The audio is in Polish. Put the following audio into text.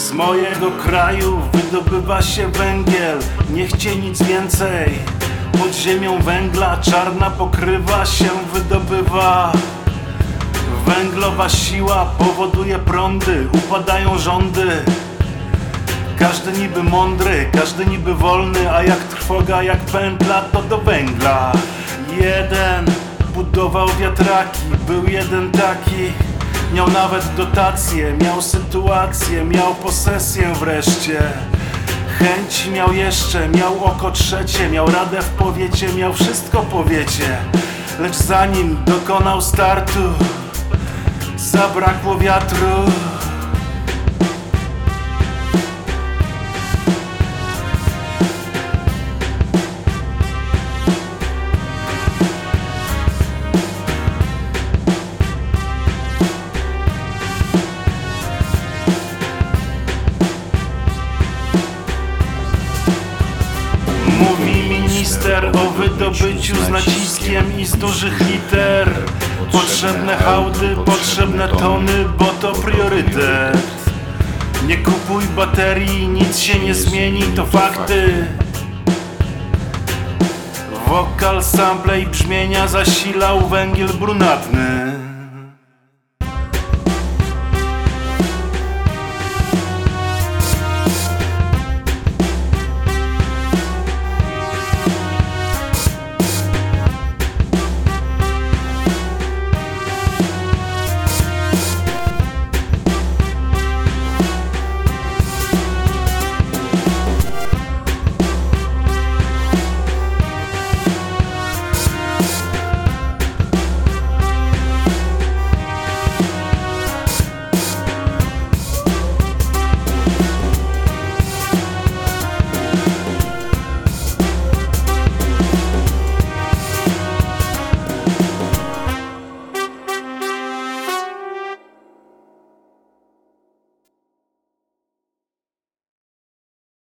Z mojego kraju wydobywa się węgiel, nie chcie nic więcej. Pod ziemią węgla czarna pokrywa się wydobywa. Węglowa siła powoduje prądy, upadają rządy. Każdy niby mądry, każdy niby wolny, a jak trwoga, jak pętla, to do węgla. Jeden budował wiatraki, był jeden taki. Miał nawet dotacje, miał sytuację, miał posesję wreszcie. Chęć miał jeszcze, miał oko trzecie, miał radę w powiecie, miał wszystko powiecie. Lecz zanim dokonał startu, zabrakło wiatru. Minister o wydobyciu z naciskiem i z dużych liter. Potrzebne hałdy, potrzebne tony, bo to priorytet. Nie kupuj baterii, nic się nie zmieni, to fakty. Wokal, sample i brzmienia zasilał węgiel brunatny